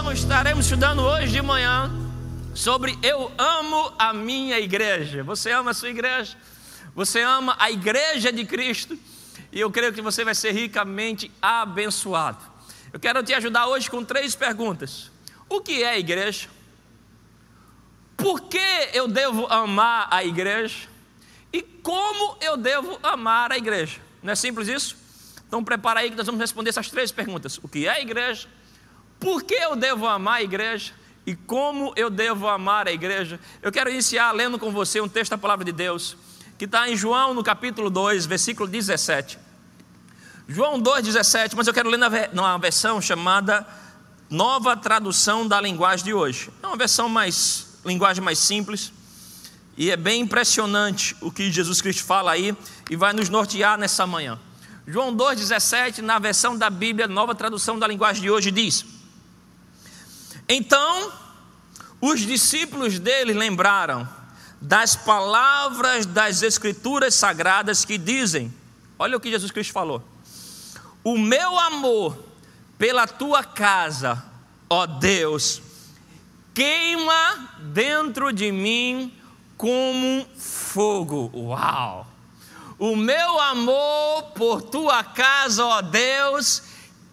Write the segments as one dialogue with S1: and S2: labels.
S1: Então estaremos estudando hoje de manhã sobre Eu amo a minha igreja. Você ama a sua igreja? Você ama a igreja de Cristo? E eu creio que você vai ser ricamente abençoado. Eu quero te ajudar hoje com três perguntas: O que é a igreja? Por que eu devo amar a igreja? E como eu devo amar a igreja? Não é simples isso? Então prepara aí que nós vamos responder essas três perguntas: O que é a igreja? Por que eu devo amar a igreja? E como eu devo amar a igreja? Eu quero iniciar lendo com você um texto da palavra de Deus, que está em João, no capítulo 2, versículo 17. João 2,17, mas eu quero ler numa versão chamada Nova Tradução da Linguagem de hoje. É uma versão mais, linguagem mais simples, e é bem impressionante o que Jesus Cristo fala aí, e vai nos nortear nessa manhã. João 2,17, na versão da Bíblia, nova tradução da linguagem de hoje, diz: então, os discípulos dele lembraram das palavras das Escrituras sagradas que dizem: olha o que Jesus Cristo falou. O meu amor pela tua casa, ó Deus, queima dentro de mim como fogo. Uau! O meu amor por tua casa, ó Deus,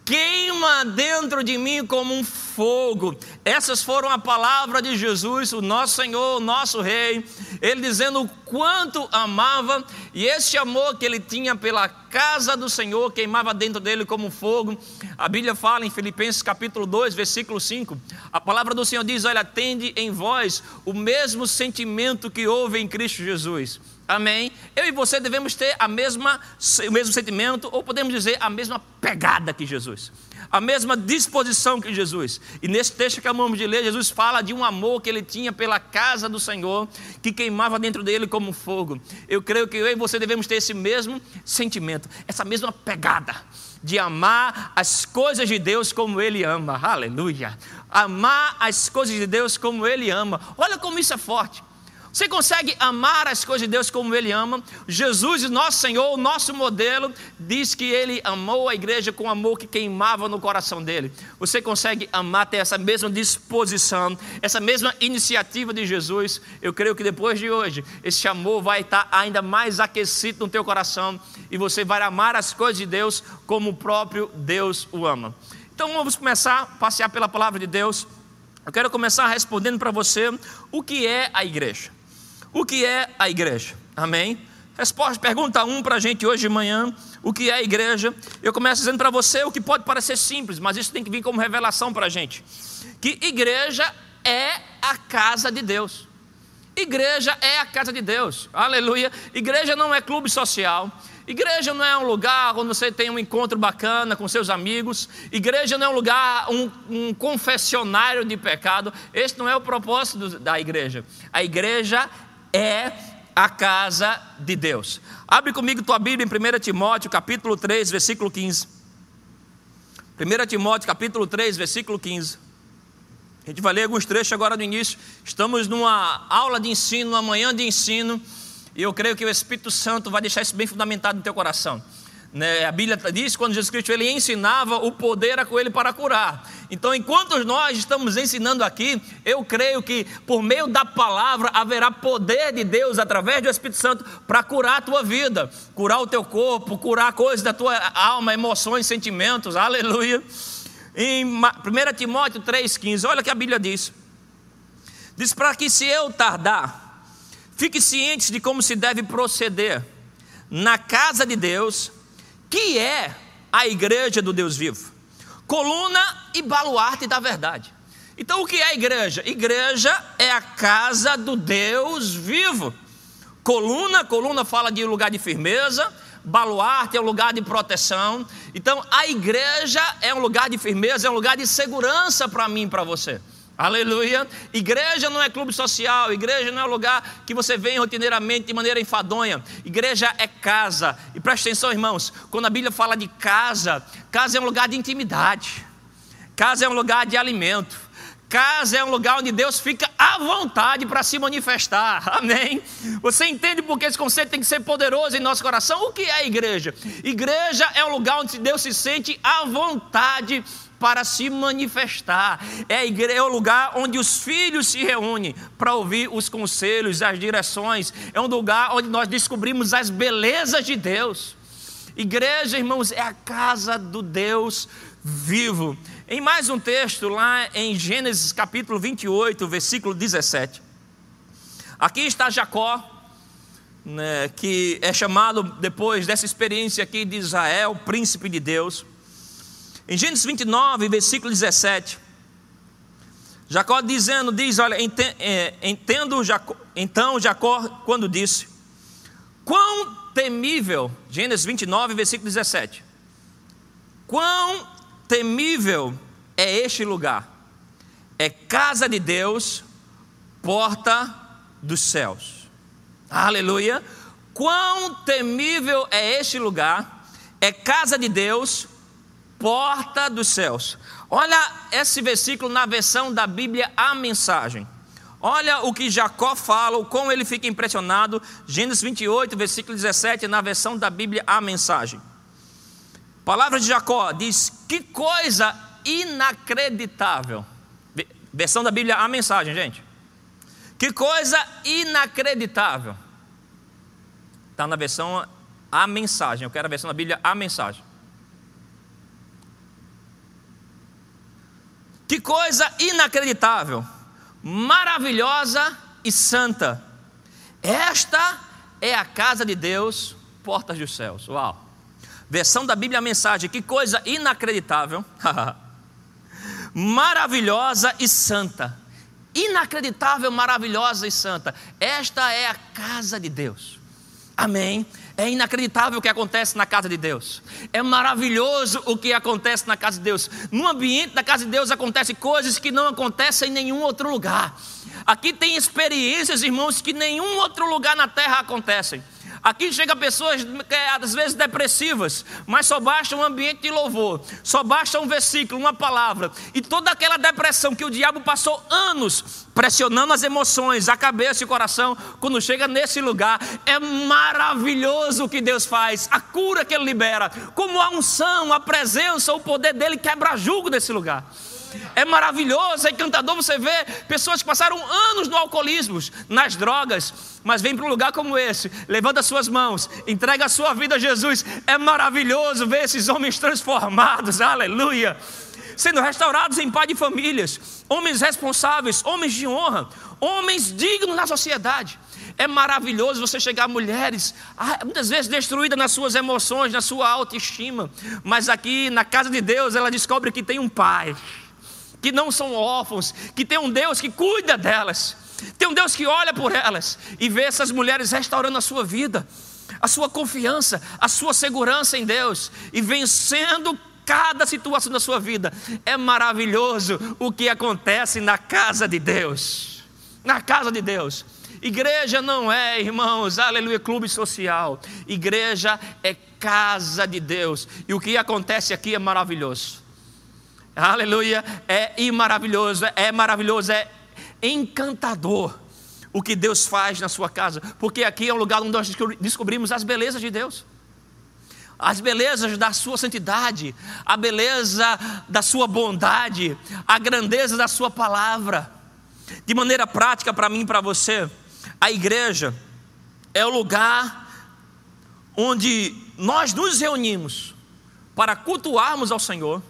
S1: queima dentro de mim como um fogo. Essas foram a palavra de Jesus, o nosso Senhor, o nosso Rei, ele dizendo o quanto amava e esse amor que ele tinha pela casa do Senhor queimava dentro dele como fogo. A Bíblia fala em Filipenses capítulo 2, versículo 5, a palavra do Senhor diz: Olha, tende em vós o mesmo sentimento que houve em Cristo Jesus. Amém? Eu e você devemos ter a mesma, o mesmo sentimento, ou podemos dizer a mesma pegada que Jesus, a mesma disposição que Jesus. E nesse texto que acabamos de ler, Jesus fala de um amor que ele tinha pela casa do Senhor, que queimava dentro dele como fogo. Eu creio que eu e você devemos ter esse mesmo sentimento, essa mesma pegada de amar as coisas de Deus como Ele ama. Aleluia! Amar as coisas de Deus como Ele ama. Olha como isso é forte. Você consegue amar as coisas de Deus como Ele ama? Jesus, nosso Senhor, o nosso modelo, diz que Ele amou a igreja com amor que queimava no coração dele. Você consegue amar, ter essa mesma disposição, essa mesma iniciativa de Jesus? Eu creio que depois de hoje, esse amor vai estar ainda mais aquecido no teu coração e você vai amar as coisas de Deus como o próprio Deus o ama. Então vamos começar a passear pela palavra de Deus. Eu quero começar respondendo para você o que é a igreja. O que é a igreja? Amém? Resposta, pergunta 1 um para a gente hoje de manhã: o que é a igreja? Eu começo dizendo para você o que pode parecer simples, mas isso tem que vir como revelação para a gente: que igreja é a casa de Deus. Igreja é a casa de Deus, aleluia. Igreja não é clube social, Igreja não é um lugar onde você tem um encontro bacana com seus amigos. Igreja não é um lugar, um, um confessionário de pecado. Esse não é o propósito da igreja. A igreja é a casa de Deus. Abre comigo tua Bíblia em 1 Timóteo, capítulo 3, versículo 15. 1 Timóteo, capítulo 3, versículo 15. A gente vai ler alguns trechos agora no início. Estamos numa aula de ensino, uma manhã de ensino, e eu creio que o Espírito Santo vai deixar isso bem fundamentado no teu coração. Né, a Bíblia diz quando Jesus Cristo ele ensinava o poder a com ele para curar. Então, enquanto nós estamos ensinando aqui, eu creio que por meio da palavra haverá poder de Deus através do Espírito Santo para curar a tua vida, curar o teu corpo, curar coisas da tua alma, emoções, sentimentos. Aleluia. Em 1 Timóteo 3,15, olha o que a Bíblia diz: diz para que se eu tardar, fique ciente de como se deve proceder na casa de Deus que é a igreja do Deus vivo? Coluna e baluarte da verdade. Então, o que é a igreja? Igreja é a casa do Deus vivo. Coluna, coluna fala de lugar de firmeza, baluarte é um lugar de proteção. Então, a igreja é um lugar de firmeza, é um lugar de segurança para mim e para você. Aleluia. Igreja não é clube social, igreja não é lugar que você vem rotineiramente de maneira enfadonha. Igreja é casa. E preste atenção, irmãos, quando a Bíblia fala de casa, casa é um lugar de intimidade. Casa é um lugar de alimento. Casa é um lugar onde Deus fica à vontade para se manifestar. Amém? Você entende porque esse conceito tem que ser poderoso em nosso coração? O que é igreja? Igreja é um lugar onde Deus se sente à vontade para se manifestar. É, igreja, é o lugar onde os filhos se reúnem para ouvir os conselhos, as direções. É um lugar onde nós descobrimos as belezas de Deus. Igreja, irmãos, é a casa do Deus vivo. Em mais um texto, lá em Gênesis capítulo 28, versículo 17. Aqui está Jacó, né, que é chamado depois dessa experiência aqui de Israel, príncipe de Deus. Em Gênesis 29, versículo 17, Jacó dizendo, diz, olha, é, entendo Jacó, então Jacó quando disse, quão temível, Gênesis 29, versículo 17, quão temível é este lugar, é casa de Deus, porta dos céus, aleluia, quão temível é este lugar, é casa de Deus, porta dos céus. Olha esse versículo na versão da Bíblia, a mensagem. Olha o que Jacó fala, o como ele fica impressionado. Gênesis 28, versículo 17, na versão da Bíblia, a mensagem. Palavra de Jacó diz: Que coisa inacreditável. Versão da Bíblia, a mensagem, gente. Que coisa inacreditável. Está na versão a mensagem. Eu quero a versão da Bíblia, a mensagem. Que coisa inacreditável, maravilhosa e santa. Esta é a casa de Deus, portas dos céus. Uau. Versão da Bíblia mensagem, que coisa inacreditável. maravilhosa e santa. Inacreditável, maravilhosa e santa. Esta é a casa de Deus. Amém. É inacreditável o que acontece na casa de Deus. É maravilhoso o que acontece na casa de Deus. No ambiente da casa de Deus acontecem coisas que não acontecem em nenhum outro lugar. Aqui tem experiências, irmãos, que nenhum outro lugar na terra acontecem. Aqui chega pessoas é, às vezes depressivas, mas só basta um ambiente de louvor, só basta um versículo, uma palavra, e toda aquela depressão que o diabo passou anos pressionando as emoções, a cabeça e o coração, quando chega nesse lugar, é maravilhoso o que Deus faz, a cura que Ele libera, como a unção, a presença, o poder dele quebra julgo nesse lugar. É maravilhoso, é encantador você ver pessoas que passaram anos no alcoolismo, nas drogas, mas vem para um lugar como esse, levanta as suas mãos, entrega a sua vida a Jesus. É maravilhoso ver esses homens transformados, aleluia, sendo restaurados em pai de famílias, homens responsáveis, homens de honra, homens dignos na sociedade. É maravilhoso você chegar a mulheres, ah, muitas vezes destruídas nas suas emoções, na sua autoestima, mas aqui na casa de Deus ela descobre que tem um pai que não são órfãos, que tem um Deus que cuida delas, tem um Deus que olha por elas e vê essas mulheres restaurando a sua vida, a sua confiança, a sua segurança em Deus e vencendo cada situação da sua vida. É maravilhoso o que acontece na casa de Deus. Na casa de Deus. Igreja não é, irmãos, aleluia, clube social. Igreja é casa de Deus. E o que acontece aqui é maravilhoso. Aleluia, é maravilhoso, é maravilhoso, é encantador o que Deus faz na sua casa, porque aqui é um lugar onde nós descobrimos as belezas de Deus. As belezas da sua santidade, a beleza da sua bondade, a grandeza da sua palavra. De maneira prática para mim e para você, a igreja é o lugar onde nós nos reunimos para cultuarmos ao Senhor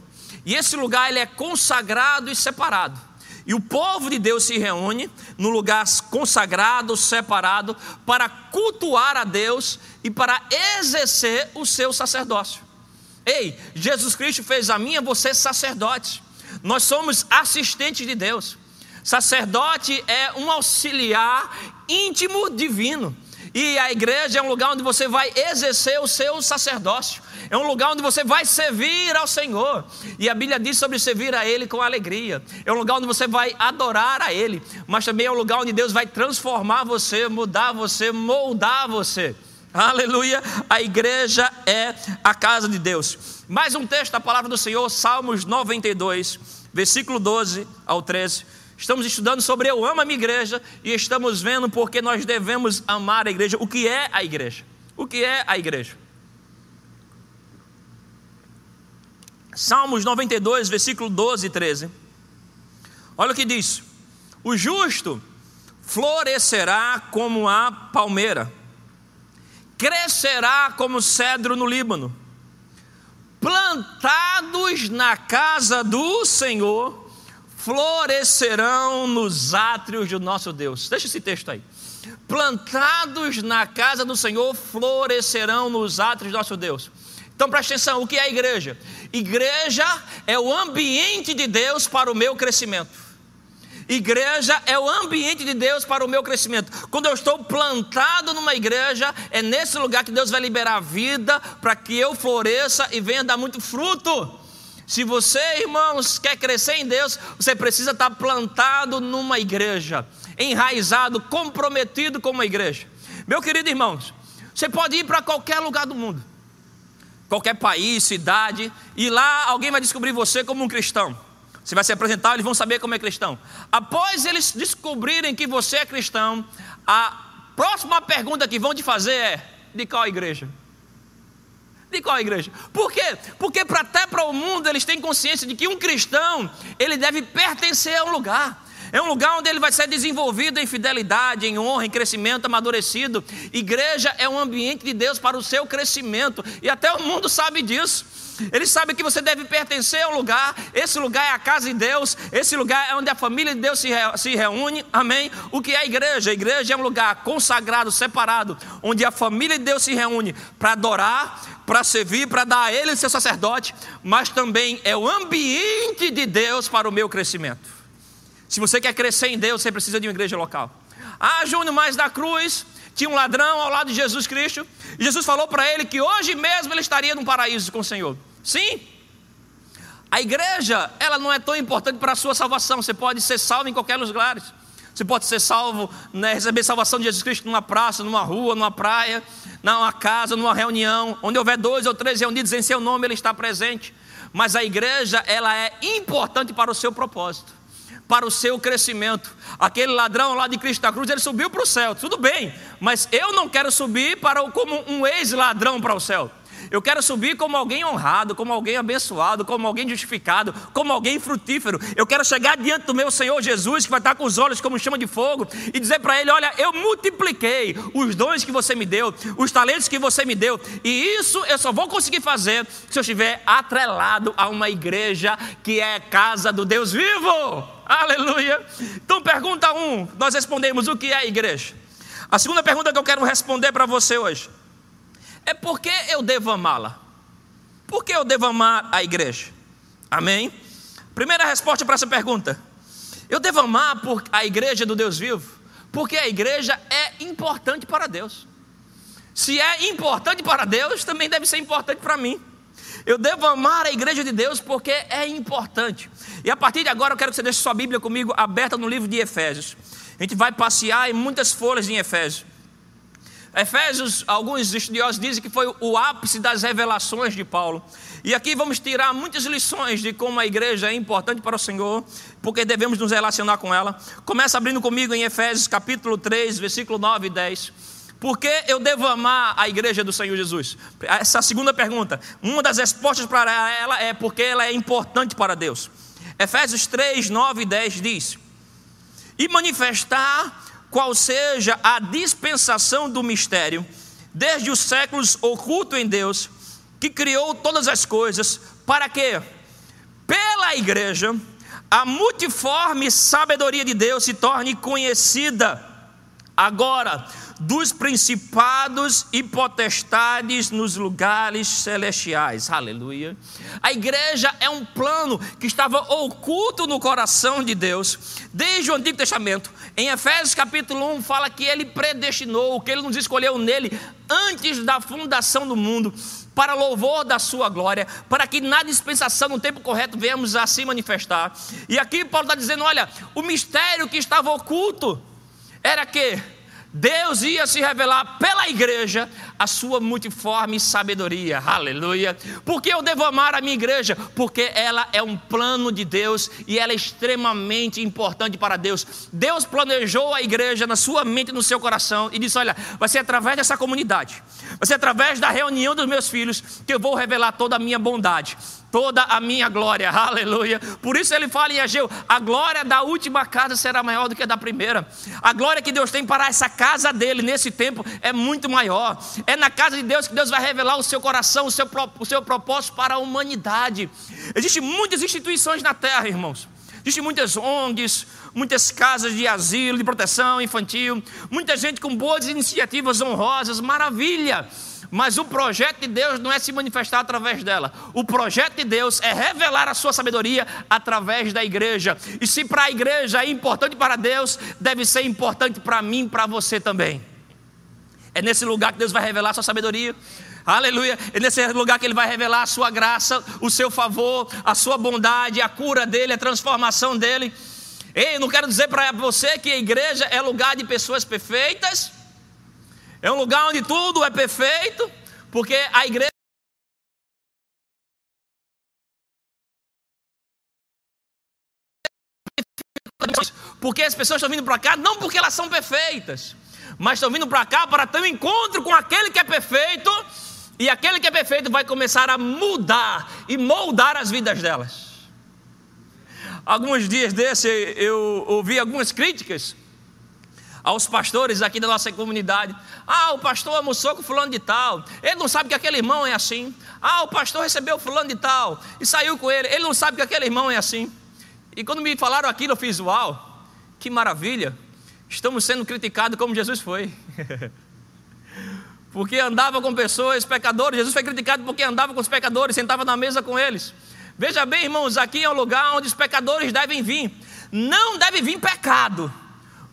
S1: e esse lugar ele é consagrado e separado. E o povo de Deus se reúne no lugar consagrado, separado, para cultuar a Deus e para exercer o seu sacerdócio. Ei, Jesus Cristo fez a minha, você sacerdote. Nós somos assistentes de Deus. Sacerdote é um auxiliar íntimo divino. E a igreja é um lugar onde você vai exercer o seu sacerdócio. É um lugar onde você vai servir ao Senhor. E a Bíblia diz sobre servir a Ele com alegria. É um lugar onde você vai adorar a Ele. Mas também é um lugar onde Deus vai transformar você, mudar você, moldar você. Aleluia. A igreja é a casa de Deus. Mais um texto da palavra do Senhor, Salmos 92, versículo 12 ao 13. Estamos estudando sobre Eu amo a minha igreja e estamos vendo porque nós devemos amar a igreja. O que é a igreja? O que é a igreja? Salmos 92, versículo 12 e 13. Olha o que diz: O justo florescerá como a palmeira, crescerá como cedro no Líbano, plantados na casa do Senhor, florescerão nos átrios do nosso Deus. Deixa esse texto aí. Plantados na casa do Senhor, florescerão nos átrios do nosso Deus. Então preste atenção: o que é a igreja? Igreja é o ambiente de Deus para o meu crescimento. Igreja é o ambiente de Deus para o meu crescimento. Quando eu estou plantado numa igreja, é nesse lugar que Deus vai liberar vida para que eu floresça e venha dar muito fruto. Se você, irmãos, quer crescer em Deus, você precisa estar plantado numa igreja, enraizado, comprometido com uma igreja. Meu querido irmãos, você pode ir para qualquer lugar do mundo, qualquer país, cidade, e lá alguém vai descobrir você como um cristão. Você vai se apresentar, eles vão saber como é cristão. Após eles descobrirem que você é cristão, a próxima pergunta que vão te fazer é: de qual igreja? De qual igreja? Por quê? Porque pra, até para o mundo eles têm consciência de que um cristão ele deve pertencer a um lugar. É um lugar onde ele vai ser desenvolvido em fidelidade, em honra, em crescimento, amadurecido. Igreja é um ambiente de Deus para o seu crescimento. E até o mundo sabe disso. Ele sabe que você deve pertencer a um lugar, esse lugar é a casa de Deus, esse lugar é onde a família de Deus se, re, se reúne, amém? O que é a igreja? A igreja é um lugar consagrado, separado, onde a família de Deus se reúne para adorar, para servir, para dar a Ele seu sacerdote, mas também é o ambiente de Deus para o meu crescimento. Se você quer crescer em Deus, você precisa de uma igreja local. Ah, Júnior, mais da cruz, tinha um ladrão ao lado de Jesus Cristo, e Jesus falou para ele que hoje mesmo ele estaria no paraíso com o Senhor. Sim, a igreja, ela não é tão importante para a sua salvação, você pode ser salvo em qualquer lugar. Você pode ser salvo, né, receber salvação de Jesus Cristo numa praça, numa rua, numa praia, numa casa, numa reunião, onde houver dois ou três reunidos em seu nome, ele está presente. Mas a igreja, ela é importante para o seu propósito para o seu crescimento. Aquele ladrão lá de Cristo da cruz, ele subiu para o céu, tudo bem, mas eu não quero subir para como um ex-ladrão para o céu. Eu quero subir como alguém honrado, como alguém abençoado, como alguém justificado, como alguém frutífero. Eu quero chegar diante do meu Senhor Jesus, que vai estar com os olhos como chama de fogo, e dizer para Ele: Olha, eu multipliquei os dons que você me deu, os talentos que você me deu, e isso eu só vou conseguir fazer se eu estiver atrelado a uma igreja que é casa do Deus vivo. Aleluia. Então, pergunta um, nós respondemos o que é a igreja. A segunda pergunta que eu quero responder para você hoje é por que eu devo amá-la? Por que eu devo amar a igreja? Amém? Primeira resposta para essa pergunta: eu devo amar a igreja do Deus vivo, porque a igreja é importante para Deus. Se é importante para Deus, também deve ser importante para mim. Eu devo amar a igreja de Deus porque é importante. E a partir de agora eu quero que você deixe sua Bíblia comigo aberta no livro de Efésios. A gente vai passear em muitas folhas em Efésios. Efésios, alguns estudiosos dizem que foi o ápice das revelações de Paulo. E aqui vamos tirar muitas lições de como a igreja é importante para o Senhor, porque devemos nos relacionar com ela. Começa abrindo comigo em Efésios capítulo 3, versículo 9 e 10. Por que eu devo amar a igreja do Senhor Jesus? Essa segunda pergunta, uma das respostas para ela é porque ela é importante para Deus. Efésios 3, 9 e 10 diz: E manifestar qual seja a dispensação do mistério, desde os séculos oculto em Deus, que criou todas as coisas, para que, pela igreja, a multiforme sabedoria de Deus se torne conhecida. Agora dos principados e potestades nos lugares celestiais. Aleluia. A igreja é um plano que estava oculto no coração de Deus desde o Antigo Testamento. Em Efésios capítulo 1 fala que ele predestinou, que ele nos escolheu nele antes da fundação do mundo para louvor da sua glória, para que na dispensação, no tempo correto, venhamos a se manifestar. E aqui Paulo está dizendo: olha, o mistério que estava oculto era que Deus ia se revelar pela igreja a sua multiforme sabedoria, aleluia. Por que eu devo amar a minha igreja? Porque ela é um plano de Deus e ela é extremamente importante para Deus. Deus planejou a igreja na sua mente no seu coração e disse: Olha, vai ser através dessa comunidade, vai ser através da reunião dos meus filhos que eu vou revelar toda a minha bondade, toda a minha glória, aleluia. Por isso ele fala em Ageu: a glória da última casa será maior do que a da primeira. A glória que Deus tem para essa casa dele nesse tempo é muito maior. É na casa de Deus que Deus vai revelar o seu coração, o seu, o seu propósito para a humanidade. Existem muitas instituições na terra, irmãos. Existem muitas ONGs, muitas casas de asilo, de proteção infantil, muita gente com boas iniciativas honrosas, maravilha. Mas o projeto de Deus não é se manifestar através dela. O projeto de Deus é revelar a sua sabedoria através da igreja. E se para a igreja é importante para Deus, deve ser importante para mim, para você também. É nesse lugar que Deus vai revelar a sua sabedoria. Aleluia. É nesse lugar que Ele vai revelar a sua graça, o seu favor, a sua bondade, a cura dele, a transformação dele. Ei, não quero dizer para você que a igreja é lugar de pessoas perfeitas. É um lugar onde tudo é perfeito, porque a igreja. Porque as pessoas estão vindo para cá não porque elas são perfeitas, mas estão vindo para cá para ter um encontro com aquele que é perfeito, e aquele que é perfeito vai começar a mudar e moldar as vidas delas. Alguns dias desse eu ouvi algumas críticas aos pastores aqui da nossa comunidade. Ah, o pastor almoçou com fulano de tal. Ele não sabe que aquele irmão é assim. Ah, o pastor recebeu fulano de tal e saiu com ele. Ele não sabe que aquele irmão é assim. E quando me falaram aquilo, eu fiz, uau, que maravilha. Estamos sendo criticados como Jesus foi. porque andava com pessoas, pecadores. Jesus foi criticado porque andava com os pecadores, sentava na mesa com eles. Veja bem, irmãos, aqui é um lugar onde os pecadores devem vir. Não deve vir pecado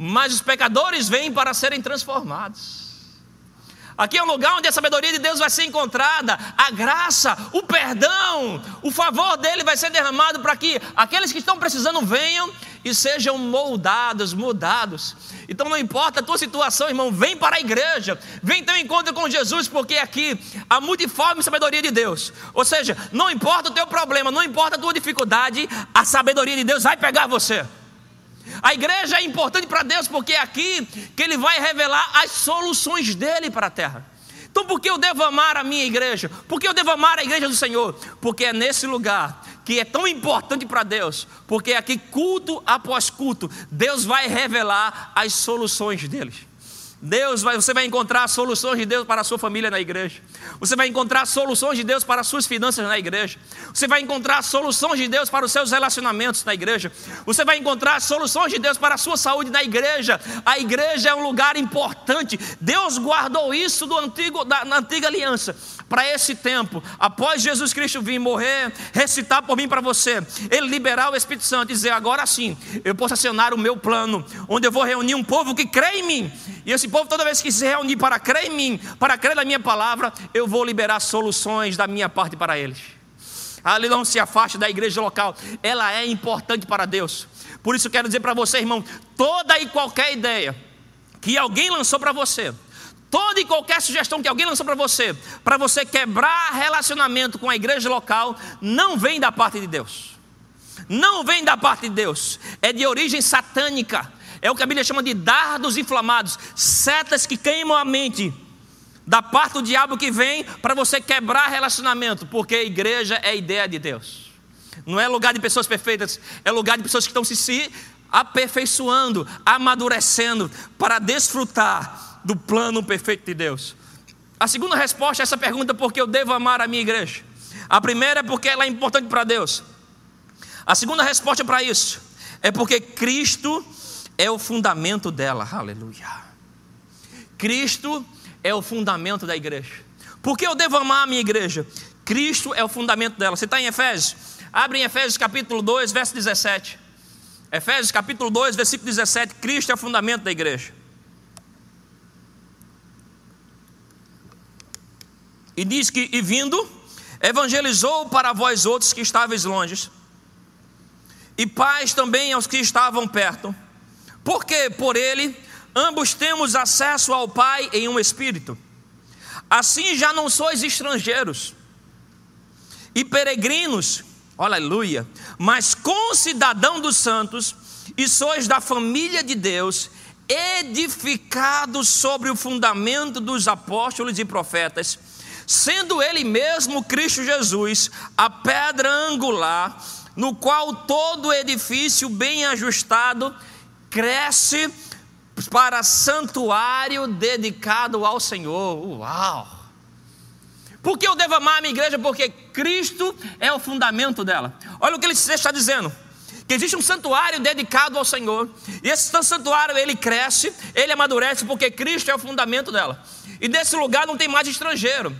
S1: mas os pecadores vêm para serem transformados. Aqui é um lugar onde a sabedoria de Deus vai ser encontrada, a graça, o perdão, o favor dele vai ser derramado para que aqueles que estão precisando venham e sejam moldados, mudados. Então não importa a tua situação, irmão, vem para a igreja, vem ter um encontro com Jesus, porque aqui a multiforme sabedoria de Deus. Ou seja, não importa o teu problema, não importa a tua dificuldade, a sabedoria de Deus vai pegar você. A igreja é importante para Deus porque é aqui que Ele vai revelar as soluções dele para a terra. Então, por que eu devo amar a minha igreja? Por que eu devo amar a igreja do Senhor? Porque é nesse lugar que é tão importante para Deus, porque é aqui, culto após culto, Deus vai revelar as soluções deles. Deus vai, você vai encontrar soluções de Deus para a sua família na igreja. Você vai encontrar soluções de Deus para as suas finanças na igreja. Você vai encontrar soluções de Deus para os seus relacionamentos na igreja. Você vai encontrar soluções de Deus para a sua saúde na igreja. A igreja é um lugar importante. Deus guardou isso do antigo, da, na antiga aliança para esse tempo. Após Jesus Cristo vir morrer, recitar por mim para você, ele liberar o Espírito Santo e dizer: agora sim, eu posso acionar o meu plano, onde eu vou reunir um povo que crê em mim. E esse povo, toda vez que se reunir para crer em mim, para crer na minha palavra, eu vou liberar soluções da minha parte para eles. Ali não se afaste da igreja local, ela é importante para Deus. Por isso quero dizer para você, irmão, toda e qualquer ideia que alguém lançou para você, toda e qualquer sugestão que alguém lançou para você, para você quebrar relacionamento com a igreja local, não vem da parte de Deus. Não vem da parte de Deus, é de origem satânica é o que a Bíblia chama de dardos inflamados, setas que queimam a mente, da parte do diabo que vem para você quebrar relacionamento, porque a igreja é a ideia de Deus. Não é lugar de pessoas perfeitas, é lugar de pessoas que estão se, se aperfeiçoando, amadurecendo para desfrutar do plano perfeito de Deus. A segunda resposta a essa pergunta, porque eu devo amar a minha igreja. A primeira é porque ela é importante para Deus. A segunda resposta para isso é porque Cristo é o fundamento dela, aleluia. Cristo é o fundamento da igreja. Por que eu devo amar a minha igreja? Cristo é o fundamento dela. Você está em Efésios? Abre em Efésios capítulo 2, verso 17. Efésios capítulo 2, versículo 17. Cristo é o fundamento da igreja. E diz que, e vindo, evangelizou para vós outros que estáveis longe, e paz também aos que estavam perto porque por ele ambos temos acesso ao Pai em um espírito. Assim já não sois estrangeiros e peregrinos, aleluia, mas concidadão dos santos e sois da família de Deus, edificados sobre o fundamento dos apóstolos e profetas, sendo Ele mesmo Cristo Jesus, a pedra angular, no qual todo edifício bem ajustado cresce para santuário dedicado ao Senhor. Uau! Por que eu devo amar a minha igreja? Porque Cristo é o fundamento dela. Olha o que ele está dizendo que existe um santuário dedicado ao Senhor. E esse santuário ele cresce, ele amadurece porque Cristo é o fundamento dela. E desse lugar não tem mais estrangeiro.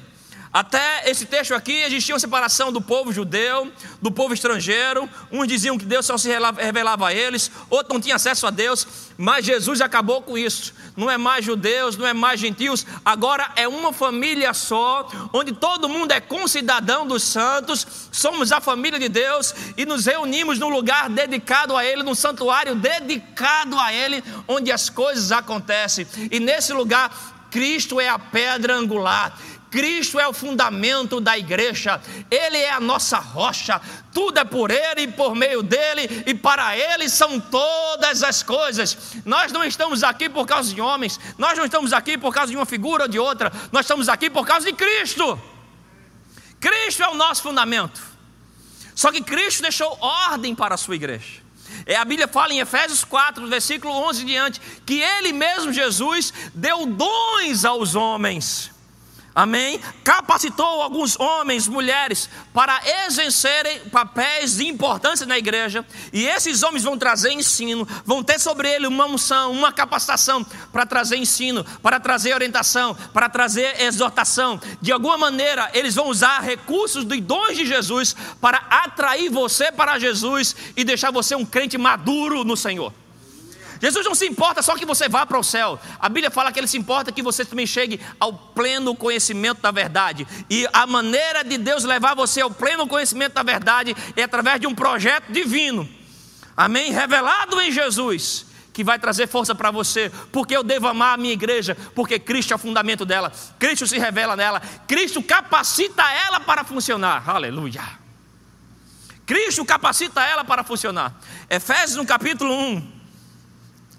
S1: Até esse texto aqui existia uma separação do povo judeu, do povo estrangeiro. Uns diziam que Deus só se revelava a eles, outros não tinham acesso a Deus, mas Jesus acabou com isso. Não é mais judeus, não é mais gentios, agora é uma família só, onde todo mundo é concidadão dos santos, somos a família de Deus e nos reunimos num lugar dedicado a Ele, num santuário dedicado a Ele, onde as coisas acontecem. E nesse lugar, Cristo é a pedra angular. Cristo é o fundamento da igreja, Ele é a nossa rocha, tudo é por Ele e por meio dele, e para Ele são todas as coisas. Nós não estamos aqui por causa de homens, nós não estamos aqui por causa de uma figura ou de outra, nós estamos aqui por causa de Cristo. Cristo é o nosso fundamento. Só que Cristo deixou ordem para a sua igreja. É, a Bíblia fala em Efésios 4, versículo 11 diante, que Ele mesmo, Jesus, deu dons aos homens Amém? Capacitou alguns homens, mulheres, para exercerem papéis de importância na igreja. E esses homens vão trazer ensino, vão ter sobre ele uma unção, uma capacitação para trazer ensino, para trazer orientação, para trazer exortação. De alguma maneira, eles vão usar recursos dos dons de Jesus para atrair você para Jesus e deixar você um crente maduro no Senhor. Jesus não se importa só que você vá para o céu. A Bíblia fala que ele se importa que você também chegue ao pleno conhecimento da verdade. E a maneira de Deus levar você ao pleno conhecimento da verdade é através de um projeto divino. Amém? Revelado em Jesus que vai trazer força para você, porque eu devo amar a minha igreja, porque Cristo é o fundamento dela, Cristo se revela nela, Cristo capacita ela para funcionar, aleluia. Cristo capacita ela para funcionar. Efésios no capítulo 1,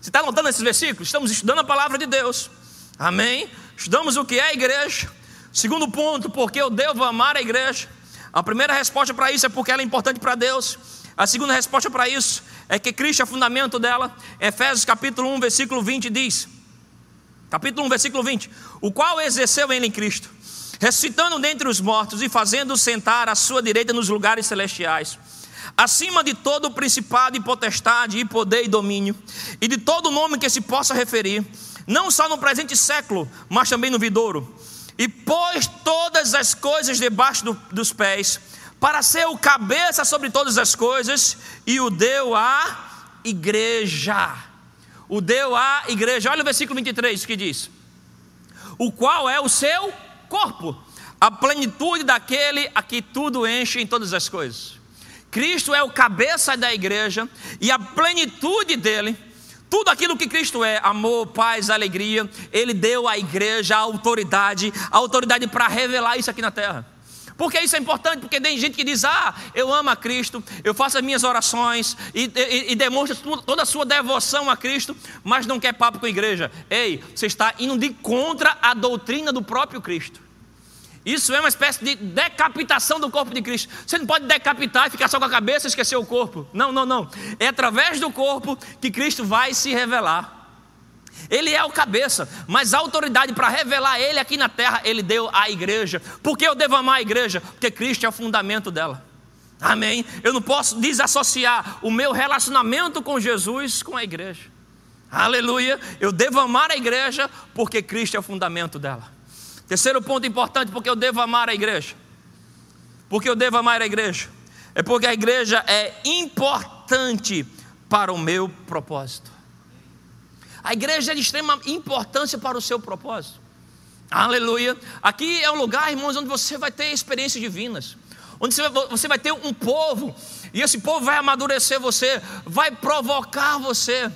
S1: você está anotando esses versículos? Estamos estudando a palavra de Deus. Amém? Estudamos o que é a igreja. Segundo ponto, porque eu devo amar a igreja. A primeira resposta para isso é porque ela é importante para Deus. A segunda resposta para isso é que Cristo é fundamento dela. Efésios capítulo 1, versículo 20 diz: Capítulo 1, versículo 20: O qual exerceu ele em Cristo, ressuscitando dentre os mortos e fazendo sentar à sua direita nos lugares celestiais acima de todo o principado e potestade e poder e domínio, e de todo nome que se possa referir, não só no presente século, mas também no vidouro. E pôs todas as coisas debaixo do, dos pés, para ser o cabeça sobre todas as coisas, e o deu à igreja. O deu à igreja. Olha o versículo 23 que diz: O qual é o seu corpo, a plenitude daquele a que tudo enche em todas as coisas. Cristo é o cabeça da igreja e a plenitude dele, tudo aquilo que Cristo é, amor, paz, alegria, ele deu à igreja a autoridade, a autoridade para revelar isso aqui na terra. Porque isso é importante, porque tem gente que diz: Ah, eu amo a Cristo, eu faço as minhas orações e, e, e demonstra toda a sua devoção a Cristo, mas não quer papo com a igreja. Ei, você está indo de contra a doutrina do próprio Cristo. Isso é uma espécie de decapitação do corpo de Cristo. Você não pode decapitar e ficar só com a cabeça e esquecer o corpo. Não, não, não. É através do corpo que Cristo vai se revelar. Ele é o cabeça, mas a autoridade para revelar Ele aqui na terra, Ele deu à igreja. Por que eu devo amar a igreja? Porque Cristo é o fundamento dela. Amém? Eu não posso desassociar o meu relacionamento com Jesus com a igreja. Aleluia. Eu devo amar a igreja porque Cristo é o fundamento dela. Terceiro ponto importante, porque eu devo amar a igreja. Porque eu devo amar a igreja. É porque a igreja é importante para o meu propósito. A igreja é de extrema importância para o seu propósito. Aleluia. Aqui é um lugar, irmãos, onde você vai ter experiências divinas. Onde você vai ter um povo. E esse povo vai amadurecer você. Vai provocar você.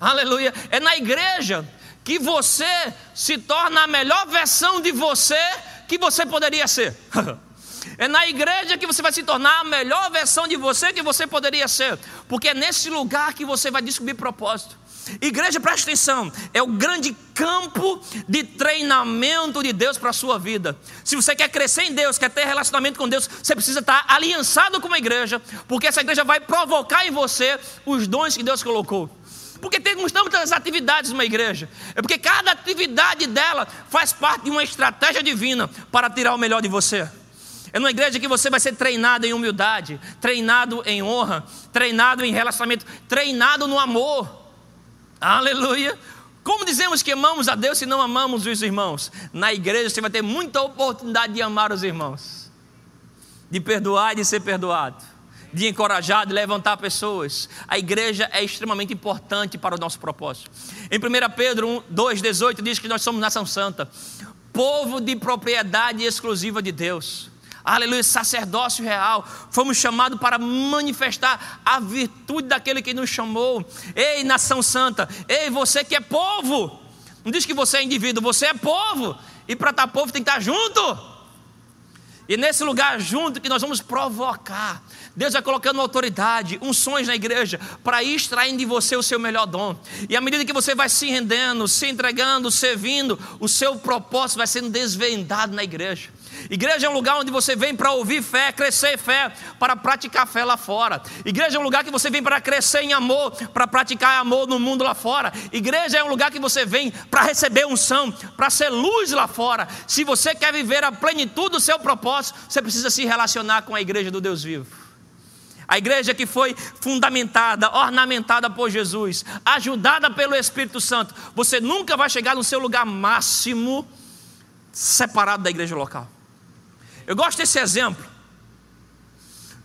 S1: Aleluia. É na igreja que você se torna a melhor versão de você que você poderia ser. É na igreja que você vai se tornar a melhor versão de você que você poderia ser, porque é nesse lugar que você vai descobrir propósito. Igreja, preste atenção, é o grande campo de treinamento de Deus para a sua vida. Se você quer crescer em Deus, quer ter relacionamento com Deus, você precisa estar aliançado com uma igreja, porque essa igreja vai provocar em você os dons que Deus colocou. Porque temos tantas atividades numa igreja. É porque cada atividade dela faz parte de uma estratégia divina para tirar o melhor de você. É numa igreja que você vai ser treinado em humildade, treinado em honra, treinado em relacionamento, treinado no amor. Aleluia. Como dizemos que amamos a Deus se não amamos os irmãos? Na igreja você vai ter muita oportunidade de amar os irmãos, de perdoar e de ser perdoado, de encorajar, de levantar pessoas. A igreja é extremamente importante para o nosso propósito. Em 1 Pedro 2,18 diz que nós somos nação santa, povo de propriedade exclusiva de Deus aleluia, sacerdócio real. Fomos chamados para manifestar a virtude daquele que nos chamou. Ei, nação santa, ei, você que é povo. Não diz que você é indivíduo, você é povo. E para estar povo tem que estar junto. E nesse lugar junto que nós vamos provocar. Deus vai colocando autoridade, unções na igreja, para ir extraindo de você o seu melhor dom. E à medida que você vai se rendendo, se entregando, servindo, o seu propósito vai sendo desvendado na igreja. Igreja é um lugar onde você vem para ouvir fé, crescer fé, para praticar fé lá fora. Igreja é um lugar que você vem para crescer em amor, para praticar amor no mundo lá fora. Igreja é um lugar que você vem para receber unção, para ser luz lá fora. Se você quer viver a plenitude do seu propósito, você precisa se relacionar com a igreja do Deus vivo. A igreja que foi fundamentada, ornamentada por Jesus, ajudada pelo Espírito Santo, você nunca vai chegar no seu lugar máximo separado da igreja local. Eu gosto desse exemplo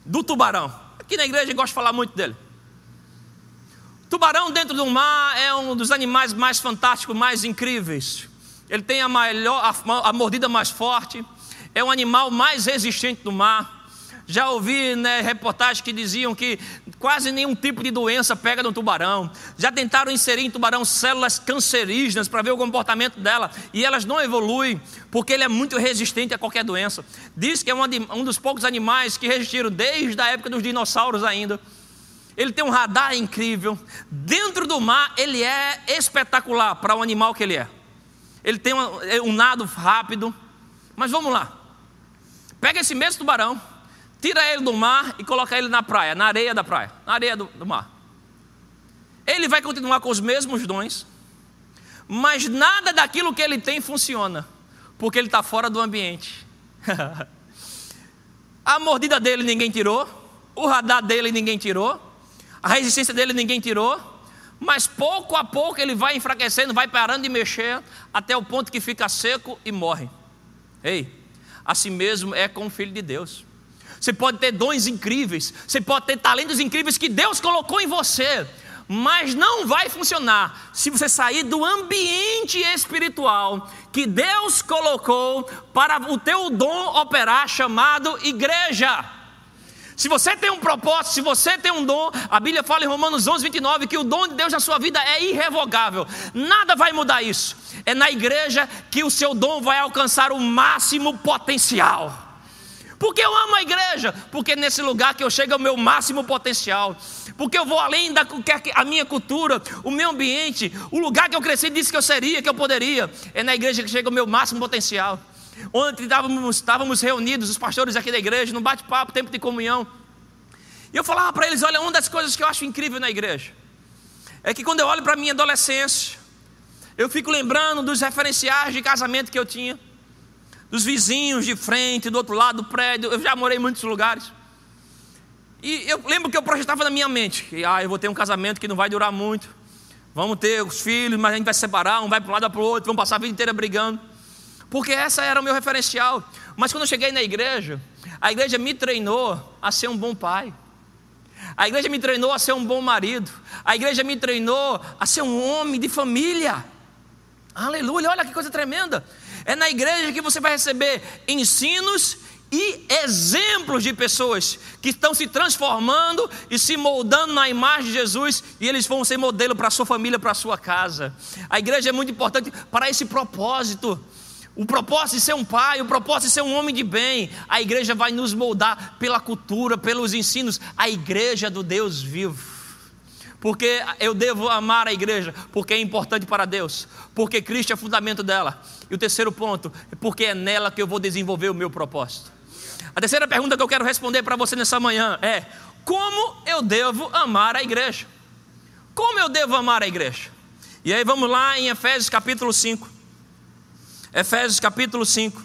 S1: do tubarão. Aqui na igreja eu gosto de falar muito dele. Tubarão dentro do mar é um dos animais mais fantásticos, mais incríveis. Ele tem a, melhor, a, a mordida mais forte, é o animal mais resistente do mar. Já ouvi né, reportagens que diziam que quase nenhum tipo de doença pega no tubarão. Já tentaram inserir em tubarão células cancerígenas para ver o comportamento dela e elas não evoluem porque ele é muito resistente a qualquer doença. Diz que é um dos poucos animais que resistiram desde a época dos dinossauros ainda. Ele tem um radar incrível. Dentro do mar, ele é espetacular para o animal que ele é. Ele tem um, é um nado rápido. Mas vamos lá. Pega esse mesmo tubarão tira ele do mar e coloca ele na praia, na areia da praia, na areia do, do mar. Ele vai continuar com os mesmos dons, mas nada daquilo que ele tem funciona, porque ele está fora do ambiente. a mordida dele ninguém tirou, o radar dele ninguém tirou, a resistência dele ninguém tirou, mas pouco a pouco ele vai enfraquecendo, vai parando de mexer, até o ponto que fica seco e morre. Ei, assim mesmo é com o Filho de Deus. Você pode ter dons incríveis, você pode ter talentos incríveis que Deus colocou em você, mas não vai funcionar se você sair do ambiente espiritual que Deus colocou para o teu dom operar, chamado igreja. Se você tem um propósito, se você tem um dom, a Bíblia fala em Romanos 11, 29 que o dom de Deus na sua vida é irrevogável, nada vai mudar isso. É na igreja que o seu dom vai alcançar o máximo potencial. Porque eu amo a igreja, porque nesse lugar que eu chego ao meu máximo potencial. Porque eu vou além da a minha cultura, o meu ambiente, o lugar que eu cresci disse que eu seria, que eu poderia. É na igreja que chega o meu máximo potencial. Ontem estávamos, estávamos reunidos, os pastores aqui da igreja, no bate-papo, tempo de comunhão. E eu falava para eles: olha, uma das coisas que eu acho incrível na igreja é que quando eu olho para a minha adolescência, eu fico lembrando dos referenciais de casamento que eu tinha dos vizinhos de frente, do outro lado do prédio. Eu já morei em muitos lugares. E eu lembro que eu projetava na minha mente que ah, eu vou ter um casamento que não vai durar muito. Vamos ter os filhos, mas a gente vai se separar, um vai para um lado para o outro, vamos passar a vida inteira brigando. Porque essa era o meu referencial. Mas quando eu cheguei na igreja, a igreja me treinou a ser um bom pai. A igreja me treinou a ser um bom marido. A igreja me treinou a ser um homem de família. Aleluia, olha que coisa tremenda. É na igreja que você vai receber ensinos e exemplos de pessoas que estão se transformando e se moldando na imagem de Jesus e eles vão ser modelo para a sua família, para a sua casa. A igreja é muito importante para esse propósito. O propósito de ser um pai, o propósito de ser um homem de bem. A igreja vai nos moldar pela cultura, pelos ensinos. A igreja do Deus vivo. Porque eu devo amar a igreja, porque é importante para Deus, porque Cristo é fundamento dela. E o terceiro ponto, é porque é nela que eu vou desenvolver o meu propósito. A terceira pergunta que eu quero responder para você nessa manhã é: como eu devo amar a igreja? Como eu devo amar a igreja? E aí vamos lá em Efésios capítulo 5. Efésios capítulo 5.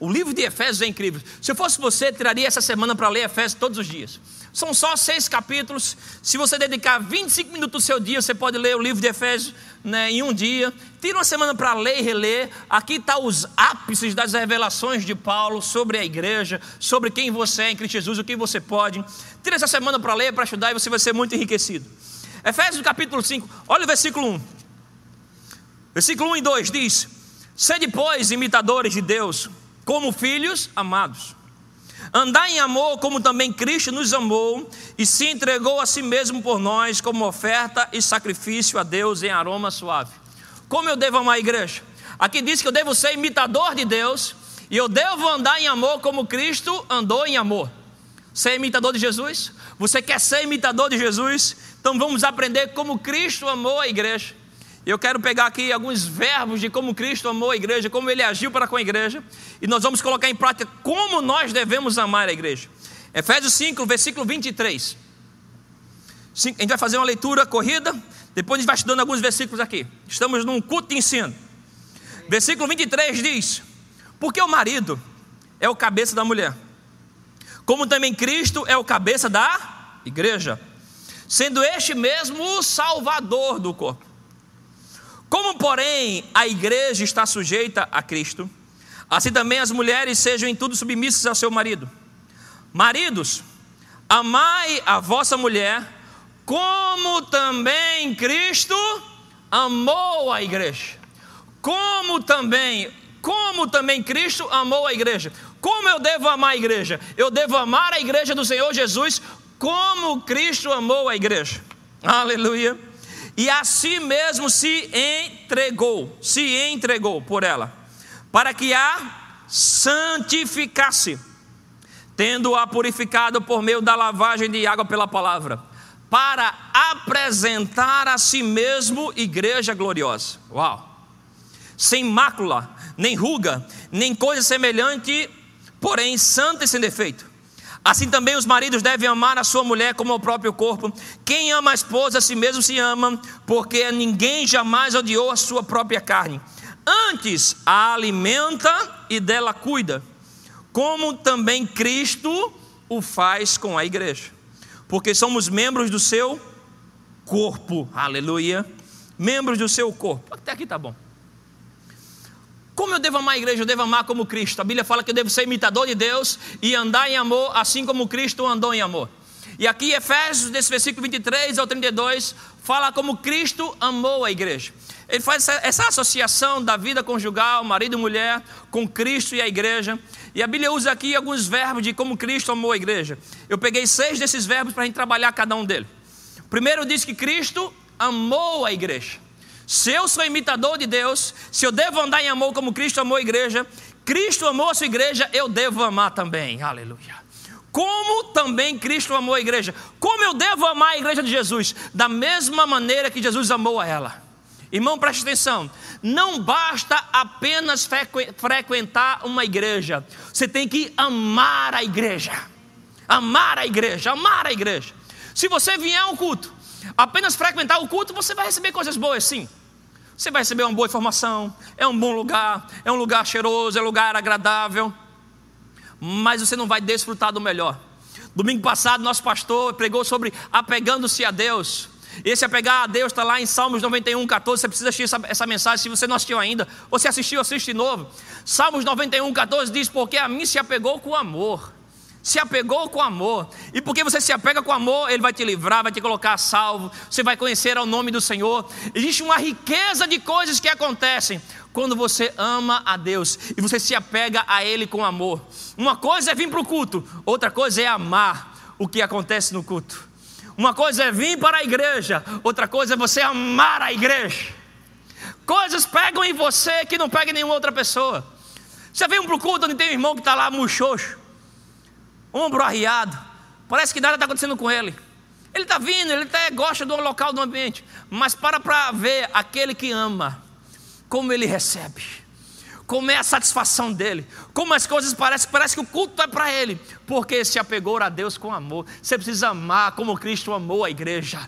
S1: O livro de Efésios é incrível. Se eu fosse você, tiraria essa semana para ler Efésios todos os dias. São só seis capítulos. Se você dedicar 25 minutos do seu dia, você pode ler o livro de Efésios né, em um dia. Tira uma semana para ler e reler. Aqui está os ápices das revelações de Paulo sobre a igreja, sobre quem você é em Cristo Jesus, o que você pode. Tira essa semana para ler, para estudar, e você vai ser muito enriquecido. Efésios capítulo 5, olha o versículo 1. Versículo 1 e 2 diz: Sede, pois, imitadores de Deus, como filhos amados Andar em amor, como também Cristo nos amou e se entregou a si mesmo por nós, como oferta e sacrifício a Deus em aroma suave. Como eu devo amar a igreja? Aqui diz que eu devo ser imitador de Deus e eu devo andar em amor como Cristo andou em amor. Ser imitador de Jesus? Você quer ser imitador de Jesus? Então vamos aprender como Cristo amou a igreja. Eu quero pegar aqui alguns verbos de como Cristo amou a igreja, como ele agiu para com a igreja, e nós vamos colocar em prática como nós devemos amar a igreja. Efésios 5, versículo 23. A gente vai fazer uma leitura corrida, depois a gente vai estudando alguns versículos aqui. Estamos num culto de ensino. Versículo 23 diz: Porque o marido é o cabeça da mulher, como também Cristo é o cabeça da igreja, sendo este mesmo o salvador do corpo. Como, porém, a igreja está sujeita a Cristo, assim também as mulheres sejam em tudo submissas ao seu marido. Maridos, amai a vossa mulher, como também Cristo amou a igreja. Como também, como também Cristo amou a igreja. Como eu devo amar a igreja? Eu devo amar a igreja do Senhor Jesus como Cristo amou a igreja. Aleluia e a si mesmo se entregou, se entregou por ela, para que a santificasse, tendo-a purificado por meio da lavagem de água pela palavra, para apresentar a si mesmo igreja gloriosa. Uau! Sem mácula, nem ruga, nem coisa semelhante, porém santa e sem defeito. Assim também os maridos devem amar a sua mulher como o próprio corpo. Quem ama a esposa a si mesmo se ama, porque ninguém jamais odiou a sua própria carne. Antes a alimenta e dela cuida, como também Cristo o faz com a igreja. Porque somos membros do seu corpo. Aleluia. Membros do seu corpo. Até aqui tá bom. Como eu devo amar a igreja? Eu devo amar como Cristo. A Bíblia fala que eu devo ser imitador de Deus e andar em amor, assim como Cristo andou em amor. E aqui, Efésios, desse versículo 23 ao 32, fala como Cristo amou a igreja. Ele faz essa, essa, associação da vida conjugal, marido e mulher, com Cristo e a igreja. E a Bíblia usa aqui alguns verbos de como Cristo amou a igreja. Eu peguei seis desses verbos para a gente trabalhar cada um deles. Primeiro diz que Cristo amou a igreja. Se eu sou imitador de Deus, se eu devo andar em amor como Cristo amou a igreja, Cristo amou a sua igreja, eu devo amar também. Aleluia. Como também Cristo amou a igreja. Como eu devo amar a igreja de Jesus? Da mesma maneira que Jesus amou a ela. Irmão, preste atenção. Não basta apenas frequentar uma igreja. Você tem que amar a igreja. Amar a igreja, amar a igreja. Se você vier a um culto, apenas frequentar o culto, você vai receber coisas boas, sim. Você vai receber uma boa informação, é um bom lugar, é um lugar cheiroso, é um lugar agradável, mas você não vai desfrutar do melhor. Domingo passado, nosso pastor pregou sobre apegando-se a Deus. Esse apegar a Deus está lá em Salmos 91, 14. Você precisa assistir essa, essa, mensagem. Se você não assistiu ainda, ou se assistiu, assiste de novo. Salmos 91, 14 diz: Porque a mim se apegou com amor. Se apegou com amor. E porque você se apega com amor, Ele vai te livrar, vai te colocar a salvo, você vai conhecer ao nome do Senhor. Existe uma riqueza de coisas que acontecem quando você ama a Deus e você se apega a Ele com amor. Uma coisa é vir para o culto, outra coisa é amar o que acontece no culto. Uma coisa é vir para a igreja, outra coisa é você amar a igreja. Coisas pegam em você que não pegam em nenhuma outra pessoa. Você vem para o culto onde tem um irmão que está lá muxoxo, ombro arriado, parece que nada está acontecendo com ele. Ele está vindo, ele até gosta do local, do ambiente, mas para para ver aquele que ama, como ele recebe, como é a satisfação dele, como as coisas parecem, parece que o culto é para ele, porque se apegou a Deus com amor. Você precisa amar como Cristo amou a igreja.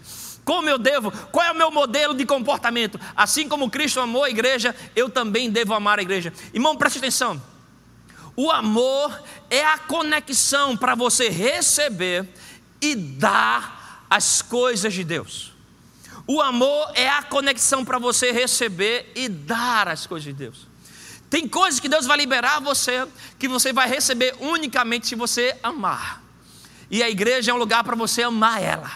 S1: Como eu devo? Qual é o meu modelo de comportamento? Assim como Cristo amou a igreja, eu também devo amar a igreja. Irmão, preste atenção. O amor é a conexão para você receber e dar as coisas de Deus. O amor é a conexão para você receber e dar as coisas de Deus. Tem coisas que Deus vai liberar você que você vai receber unicamente se você amar. E a igreja é um lugar para você amar ela.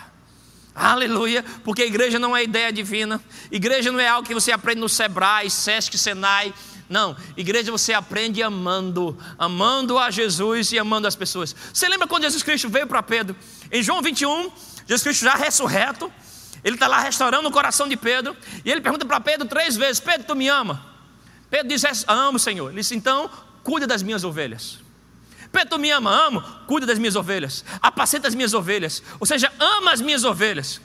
S1: Aleluia, porque a igreja não é ideia divina, igreja não é algo que você aprende no Sebrae, Sesc, Senai, não, igreja você aprende amando, amando a Jesus e amando as pessoas. Você lembra quando Jesus Cristo veio para Pedro? Em João 21, Jesus Cristo já ressurreto, ele está lá restaurando o coração de Pedro, e ele pergunta para Pedro três vezes: Pedro, tu me ama? Pedro diz: Amo, Senhor. Ele disse: Então, cuida das minhas ovelhas. Pedro, tu me ama? Amo, cuida das minhas ovelhas, apacenta as minhas ovelhas, ou seja, ama as minhas ovelhas.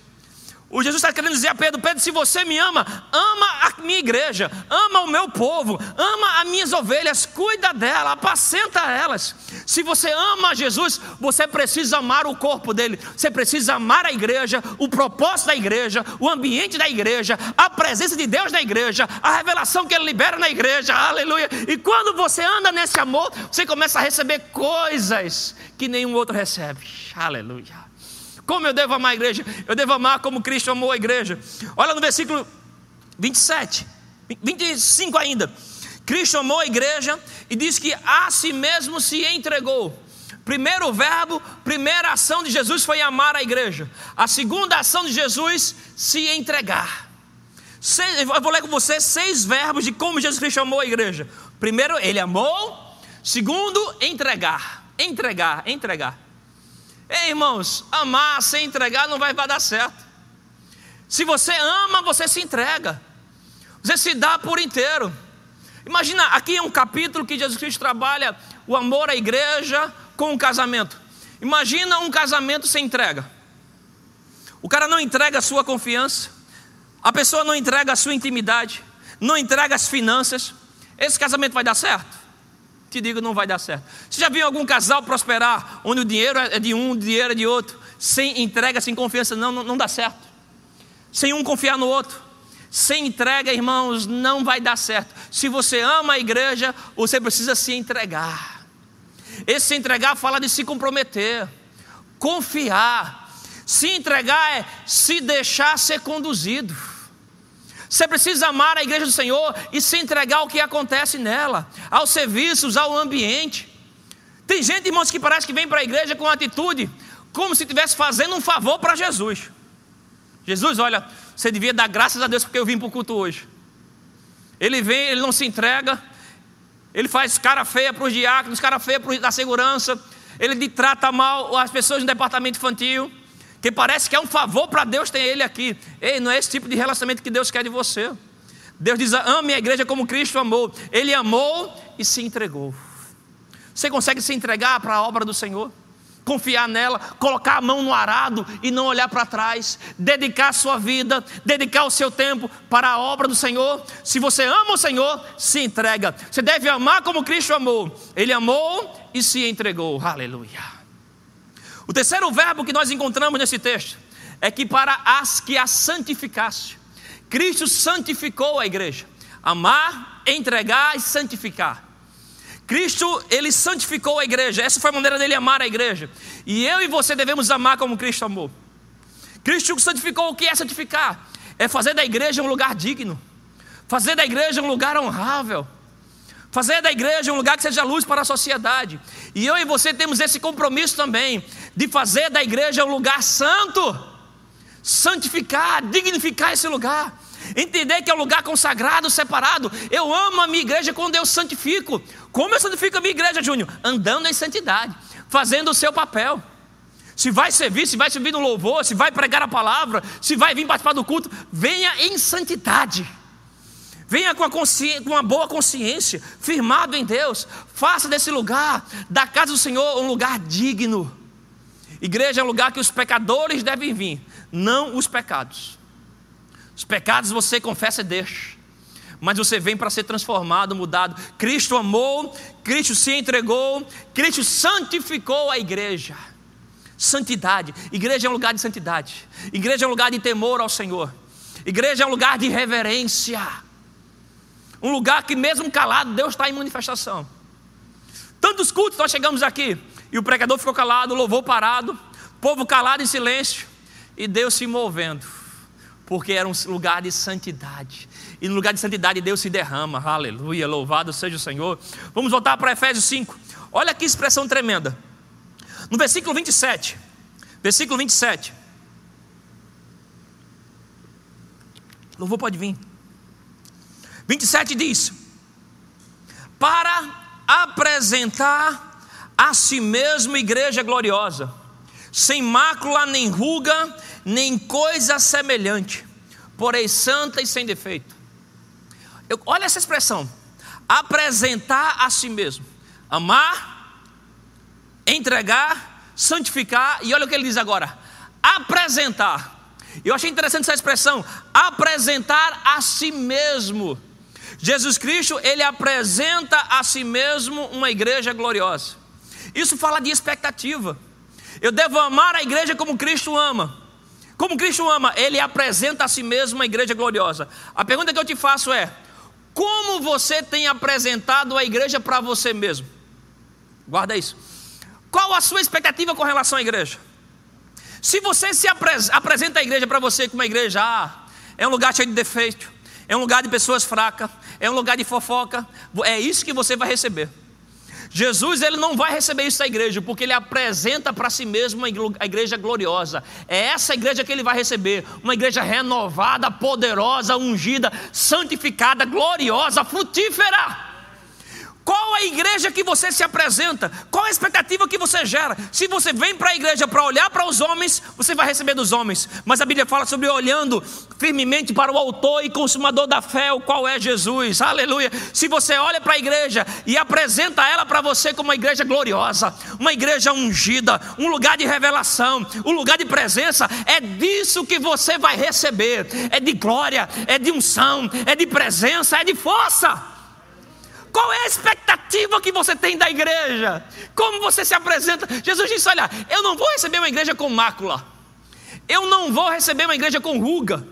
S1: O Jesus está querendo dizer a Pedro: Pedro, se você me ama, ama a minha igreja, ama o meu povo, ama as minhas ovelhas, cuida dela, apacenta elas. Se você ama Jesus, você precisa amar o corpo dele, você precisa amar a igreja, o propósito da igreja, o ambiente da igreja, a presença de Deus na igreja, a revelação que ele libera na igreja, aleluia. E quando você anda nesse amor, você começa a receber coisas que nenhum outro recebe, aleluia. Como eu devo amar a igreja? Eu devo amar como Cristo amou a igreja. Olha no versículo 27, 25 ainda. Cristo amou a igreja e diz que a si mesmo se entregou. Primeiro verbo, primeira ação de Jesus foi amar a igreja. A segunda ação de Jesus, se entregar. eu vou ler com você seis verbos de como Jesus Cristo amou a igreja. Primeiro, ele amou. Segundo, entregar. Entregar, entregar. Ei, irmãos, amar sem entregar não vai dar certo. Se você ama, você se entrega. Você se dá por inteiro. Imagina, aqui é um capítulo que Jesus Cristo trabalha o amor à igreja com o casamento. Imagina um casamento sem entrega. O cara não entrega a sua confiança, a pessoa não entrega a sua intimidade, não entrega as finanças. Esse casamento vai dar certo? Te digo, não vai dar certo. Você já viu algum casal prosperar, onde o dinheiro é de um, o dinheiro é de outro, sem entrega, sem confiança? Não, não, não dá certo. Sem um confiar no outro. Sem entrega, irmãos, não vai dar certo. Se você ama a igreja, você precisa se entregar. Esse se entregar fala de se comprometer, confiar. Se entregar é se deixar ser conduzido. Você precisa amar a igreja do Senhor e se entregar ao que acontece nela, aos serviços, ao ambiente. Tem gente, irmãos, que parece que vem para a igreja com atitude como se estivesse fazendo um favor para Jesus. Jesus, olha, você devia dar graças a Deus porque eu vim para o culto hoje. Ele vem, ele não se entrega, ele faz cara feia para os diáconos, cara feia para da segurança, ele trata mal as pessoas no departamento infantil que parece que é um favor para Deus ter ele aqui. Ei, não é esse tipo de relacionamento que Deus quer de você. Deus diz: ame a igreja como Cristo amou. Ele amou e se entregou. Você consegue se entregar para a obra do Senhor? Confiar nela, colocar a mão no arado e não olhar para trás, dedicar a sua vida, dedicar o seu tempo para a obra do Senhor. Se você ama o Senhor, se entrega. Você deve amar como Cristo amou. Ele amou e se entregou. Aleluia. O terceiro verbo que nós encontramos nesse texto é que para as que a santificasse, Cristo santificou a igreja. Amar, entregar e santificar. Cristo, ele santificou a igreja. Essa foi a maneira dele amar a igreja. E eu e você devemos amar como Cristo amou. Cristo santificou o que é santificar? É fazer da igreja um lugar digno. Fazer da igreja um lugar honrável. Fazer da igreja um lugar que seja luz para a sociedade. E eu e você temos esse compromisso também de fazer da igreja um lugar santo, santificar, dignificar esse lugar. Entender que é um lugar consagrado, separado. Eu amo a minha igreja quando eu santifico. Como eu santifico a minha igreja, Júnior? Andando em santidade, fazendo o seu papel. Se vai servir, se vai servir no louvor, se vai pregar a palavra, se vai vir participar do culto, venha em santidade. Venha com, com uma boa consciência, firmado em Deus. Faça desse lugar, da casa do Senhor, um lugar digno. Igreja é um lugar que os pecadores devem vir, não os pecados. Os pecados você confessa e deixa, mas você vem para ser transformado, mudado. Cristo amou, Cristo se entregou, Cristo santificou a igreja. Santidade, igreja é um lugar de santidade, igreja é um lugar de temor ao Senhor, igreja é um lugar de reverência. Um lugar que, mesmo calado, Deus está em manifestação. Tantos cultos nós chegamos aqui, e o pregador ficou calado, o louvor parado, povo calado em silêncio, e Deus se movendo, porque era um lugar de santidade. E no lugar de santidade Deus se derrama, aleluia, louvado seja o Senhor. Vamos voltar para Efésios 5, olha que expressão tremenda. No versículo 27, versículo 27. Louvor pode vir. 27 diz: Para apresentar a si mesmo igreja gloriosa, sem mácula, nem ruga, nem coisa semelhante, porém santa e sem defeito. Eu, olha essa expressão: apresentar a si mesmo, amar, entregar, santificar, e olha o que ele diz agora: apresentar. Eu achei interessante essa expressão, apresentar a si mesmo. Jesus Cristo, ele apresenta a si mesmo uma igreja gloriosa. Isso fala de expectativa. Eu devo amar a igreja como Cristo ama. Como Cristo ama, ele apresenta a si mesmo uma igreja gloriosa. A pergunta que eu te faço é: como você tem apresentado a igreja para você mesmo? Guarda isso. Qual a sua expectativa com relação à igreja? Se você se apresenta a igreja para você como uma igreja, ah, é um lugar cheio de defeito, é um lugar de pessoas fracas, é um lugar de fofoca. É isso que você vai receber. Jesus ele não vai receber isso da igreja, porque ele apresenta para si mesmo a igreja gloriosa. É essa igreja que ele vai receber, uma igreja renovada, poderosa, ungida, santificada, gloriosa, frutífera. Qual a igreja que você se apresenta? Qual a expectativa que você gera? Se você vem para a igreja para olhar para os homens, você vai receber dos homens. Mas a Bíblia fala sobre olhando firmemente para o autor e consumador da fé, o qual é Jesus. Aleluia. Se você olha para a igreja e apresenta ela para você como uma igreja gloriosa, uma igreja ungida, um lugar de revelação, um lugar de presença, é disso que você vai receber. É de glória, é de unção, é de presença, é de força. Qual é a expectativa que você tem da igreja? Como você se apresenta? Jesus disse: Olha, eu não vou receber uma igreja com mácula, eu não vou receber uma igreja com ruga.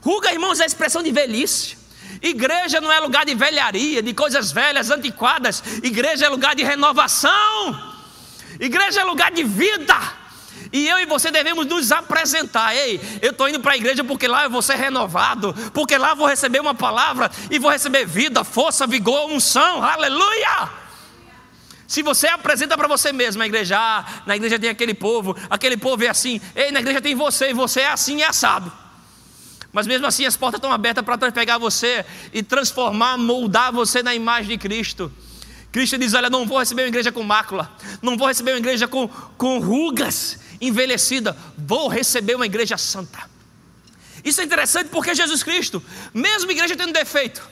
S1: Ruga, irmãos, é expressão de velhice. Igreja não é lugar de velharia, de coisas velhas, antiquadas. Igreja é lugar de renovação. Igreja é lugar de vida. E eu e você devemos nos apresentar. Ei, eu estou indo para a igreja porque lá eu vou ser renovado, porque lá eu vou receber uma palavra e vou receber vida, força, vigor, unção. Aleluia! Se você apresenta para você mesmo a igreja, ah, na igreja tem aquele povo, aquele povo é assim, ei, na igreja tem você e você é assim e assado. Mas mesmo assim as portas estão abertas para pegar você e transformar, moldar você na imagem de Cristo. Cristo diz: Olha, não vou receber uma igreja com mácula, não vou receber uma igreja com, com rugas, envelhecida, vou receber uma igreja santa. Isso é interessante porque Jesus Cristo, mesmo igreja tendo defeito,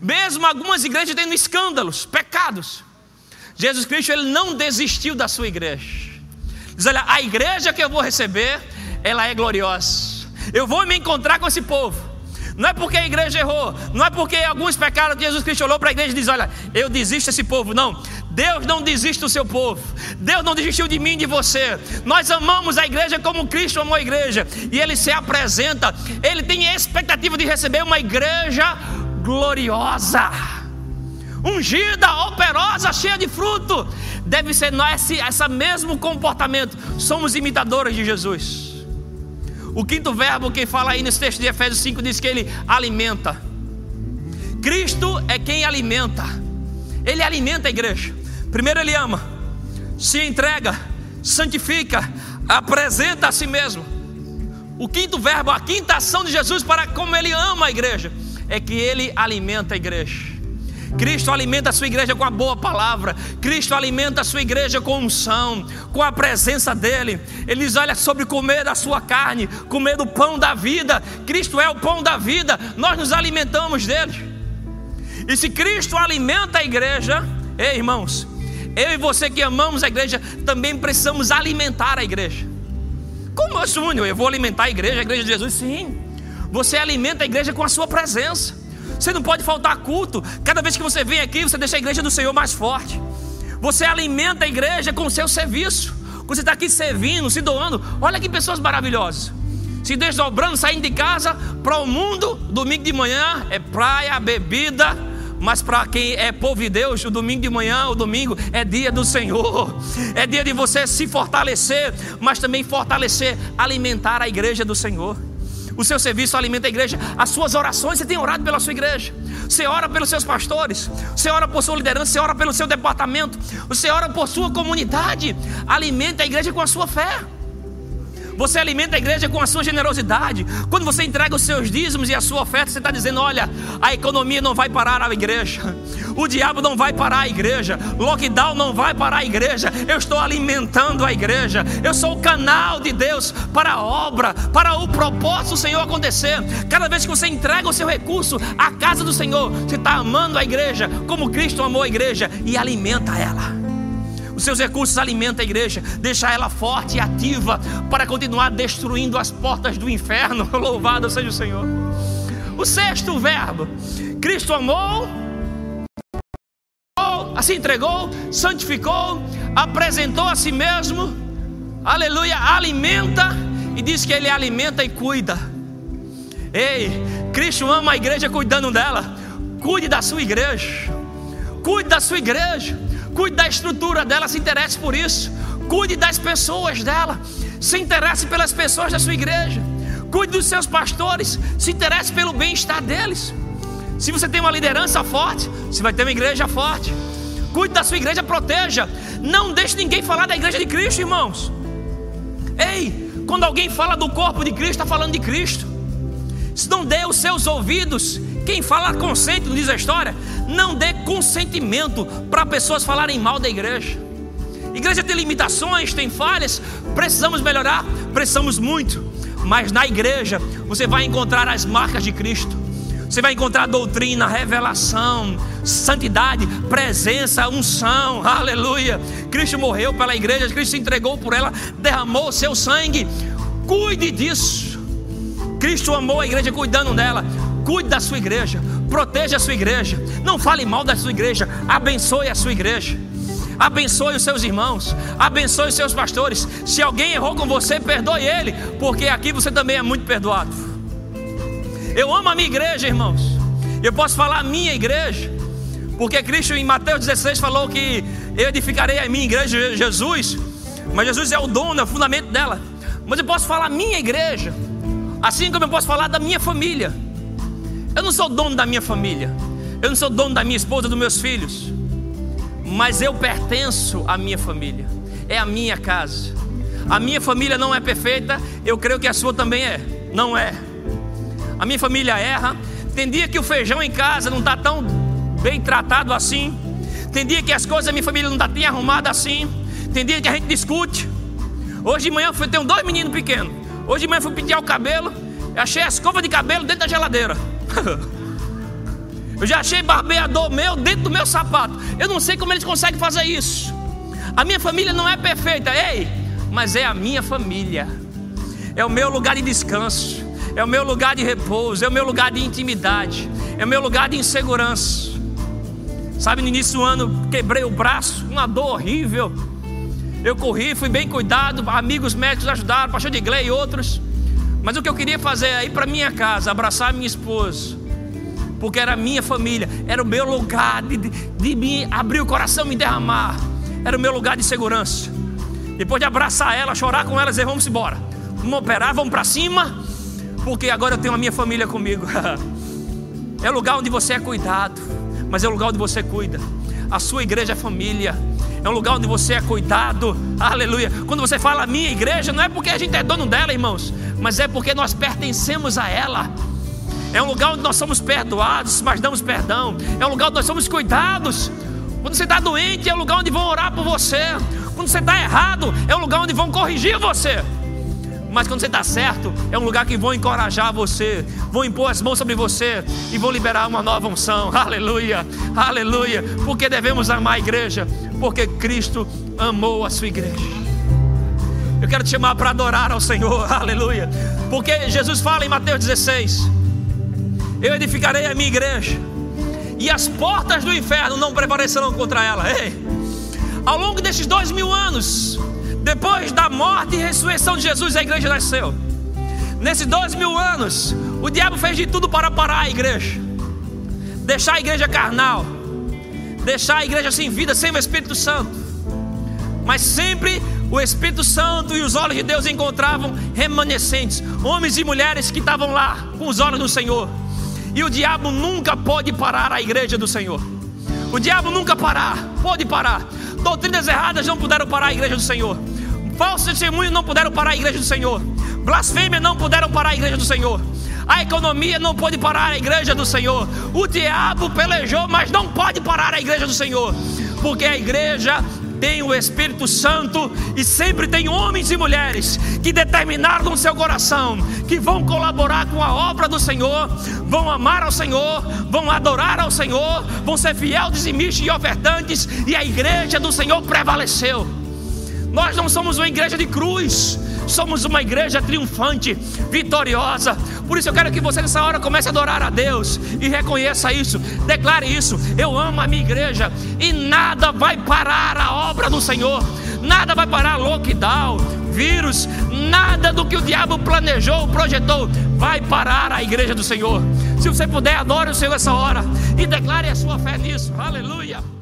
S1: mesmo algumas igrejas tendo escândalos, pecados, Jesus Cristo ele não desistiu da sua igreja. Diz: olha, a igreja que eu vou receber, ela é gloriosa. Eu vou me encontrar com esse povo. Não é porque a igreja errou, não é porque alguns pecaram que Jesus Cristo olhou para a igreja e diz: Olha, eu desisto desse povo. Não, Deus não desiste do seu povo, Deus não desistiu de mim e de você. Nós amamos a igreja como Cristo amou a igreja, e Ele se apresenta, Ele tem expectativa de receber uma igreja gloriosa, ungida, operosa, cheia de fruto. Deve ser nós esse, esse mesmo comportamento, somos imitadores de Jesus. O quinto verbo que fala aí nesse texto de Efésios 5 diz que ele alimenta. Cristo é quem alimenta. Ele alimenta a igreja. Primeiro, ele ama, se entrega, santifica, apresenta a si mesmo. O quinto verbo, a quinta ação de Jesus para como ele ama a igreja, é que ele alimenta a igreja. Cristo alimenta a sua igreja com a boa palavra. Cristo alimenta a sua igreja com unção, com a presença dele. Ele diz: Olha, sobre comer da sua carne, comer do pão da vida. Cristo é o pão da vida, nós nos alimentamos dele. E se Cristo alimenta a igreja, ei irmãos, eu e você que amamos a igreja, também precisamos alimentar a igreja. Como é Júnior? Eu vou alimentar a igreja, a igreja de Jesus? Sim. Você alimenta a igreja com a sua presença. Você não pode faltar culto. Cada vez que você vem aqui, você deixa a igreja do Senhor mais forte. Você alimenta a igreja com o seu serviço. Você está aqui servindo, se doando, olha que pessoas maravilhosas. Se desdobrando, saindo de casa para o mundo, domingo de manhã é praia, bebida, mas para quem é povo de Deus, o domingo de manhã, o domingo é dia do Senhor, é dia de você se fortalecer, mas também fortalecer, alimentar a igreja do Senhor. O seu serviço alimenta a igreja. As suas orações, você tem orado pela sua igreja. Você ora pelos seus pastores. Você ora por sua liderança. Você ora pelo seu departamento. Você ora por sua comunidade. Alimenta a igreja com a sua fé. Você alimenta a igreja com a sua generosidade. Quando você entrega os seus dízimos e a sua oferta, você está dizendo: olha, a economia não vai parar a igreja, o diabo não vai parar a igreja, lockdown não vai parar a igreja. Eu estou alimentando a igreja. Eu sou o canal de Deus para a obra, para o propósito do Senhor acontecer. Cada vez que você entrega o seu recurso à casa do Senhor, você está amando a igreja como Cristo amou a igreja e alimenta ela. Os seus recursos alimentam a igreja, deixa ela forte e ativa para continuar destruindo as portas do inferno. Louvado seja o Senhor. O sexto verbo: Cristo amou, se entregou, santificou, apresentou a si mesmo, aleluia, alimenta e diz que ele alimenta e cuida. Ei, Cristo ama a igreja cuidando dela. Cuide da sua igreja. Cuide da sua igreja. Cuide da estrutura dela, se interesse por isso. Cuide das pessoas dela, se interesse pelas pessoas da sua igreja. Cuide dos seus pastores, se interesse pelo bem-estar deles. Se você tem uma liderança forte, você vai ter uma igreja forte. Cuide da sua igreja, proteja. Não deixe ninguém falar da igreja de Cristo, irmãos. Ei, quando alguém fala do corpo de Cristo, está falando de Cristo. Se não dê os seus ouvidos quem fala consente, não diz a história, não dê consentimento para pessoas falarem mal da igreja. Igreja tem limitações, tem falhas, precisamos melhorar, precisamos muito. Mas na igreja você vai encontrar as marcas de Cristo. Você vai encontrar doutrina, revelação, santidade, presença, unção, aleluia. Cristo morreu pela igreja, Cristo se entregou por ela, derramou seu sangue. Cuide disso. Cristo amou a igreja cuidando dela. Cuide da sua igreja, proteja a sua igreja, não fale mal da sua igreja, abençoe a sua igreja. Abençoe os seus irmãos, abençoe os seus pastores. Se alguém errou com você, perdoe ele, porque aqui você também é muito perdoado. Eu amo a minha igreja, irmãos. Eu posso falar a minha igreja, porque Cristo em Mateus 16 falou que eu edificarei a minha igreja, Jesus, mas Jesus é o dono, é o fundamento dela. Mas eu posso falar a minha igreja, assim como eu posso falar da minha família. Eu não sou dono da minha família. Eu não sou dono da minha esposa, dos meus filhos. Mas eu pertenço à minha família. É a minha casa. A minha família não é perfeita. Eu creio que a sua também é. Não é. A minha família erra. Tem dia que o feijão em casa não está tão bem tratado assim. Tem dia que as coisas da minha família não estão tá tão arrumadas assim. Tem dia que a gente discute. Hoje de manhã eu tenho dois meninos pequenos. Hoje de manhã fui pentear o cabelo. Achei a escova de cabelo dentro da geladeira. Eu já achei barbeador meu dentro do meu sapato. Eu não sei como eles conseguem fazer isso. A minha família não é perfeita, ei, mas é a minha família. É o meu lugar de descanso, é o meu lugar de repouso, é o meu lugar de intimidade, é o meu lugar de insegurança. Sabe, no início do ano quebrei o braço, uma dor horrível. Eu corri, fui bem cuidado, amigos médicos ajudaram, pastor de Glei e outros. Mas o que eu queria fazer é ir para minha casa, abraçar minha esposa, porque era minha família, era o meu lugar de, de, de me abrir o coração, me derramar, era o meu lugar de segurança. Depois de abraçar ela, chorar com ela, dizer: Vamos embora, vamos operar, vamos para cima, porque agora eu tenho a minha família comigo. é o lugar onde você é cuidado, mas é o lugar onde você cuida. A sua igreja é família. É um lugar onde você é cuidado. Aleluia. Quando você fala minha igreja, não é porque a gente é dono dela, irmãos, mas é porque nós pertencemos a ela. É um lugar onde nós somos perdoados, mas damos perdão. É um lugar onde nós somos cuidados. Quando você está doente, é um lugar onde vão orar por você. Quando você está errado, é um lugar onde vão corrigir você. Mas quando você está certo, é um lugar que vão encorajar você, vão impor as mãos sobre você e vão liberar uma nova unção. Aleluia, aleluia. Porque devemos amar a igreja, porque Cristo amou a sua igreja. Eu quero te chamar para adorar ao Senhor, aleluia. Porque Jesus fala em Mateus 16: Eu edificarei a minha igreja, e as portas do inferno não prevalecerão contra ela. Ei, ao longo desses dois mil anos, depois da morte e ressurreição de Jesus, a igreja nasceu. Nesses dois mil anos, o diabo fez de tudo para parar a igreja, deixar a igreja carnal, deixar a igreja sem vida, sem o Espírito Santo. Mas sempre o Espírito Santo e os olhos de Deus encontravam remanescentes, homens e mulheres que estavam lá com os olhos do Senhor. E o diabo nunca pode parar a igreja do Senhor. O diabo nunca parar, pode parar. Doutrinas erradas não puderam parar a igreja do Senhor. Falsos testemunhos não puderam parar a igreja do Senhor. Blasfêmia não puderam parar a igreja do Senhor. A economia não pode parar a igreja do Senhor. O diabo pelejou, mas não pode parar a igreja do Senhor. Porque a igreja tem o Espírito Santo e sempre tem homens e mulheres que determinaram no seu coração que vão colaborar com a obra do Senhor, vão amar ao Senhor, vão adorar ao Senhor, vão ser fiel, dizimistas e ofertantes, e a igreja do Senhor prevaleceu. Nós não somos uma igreja de cruz, somos uma igreja triunfante, vitoriosa. Por isso eu quero que você nessa hora comece a adorar a Deus e reconheça isso, declare isso. Eu amo a minha igreja e nada vai parar a obra do Senhor, nada vai parar lockdown, vírus, nada do que o diabo planejou, projetou, vai parar a igreja do Senhor. Se você puder, adore o Senhor essa hora e declare a sua fé nisso. Aleluia.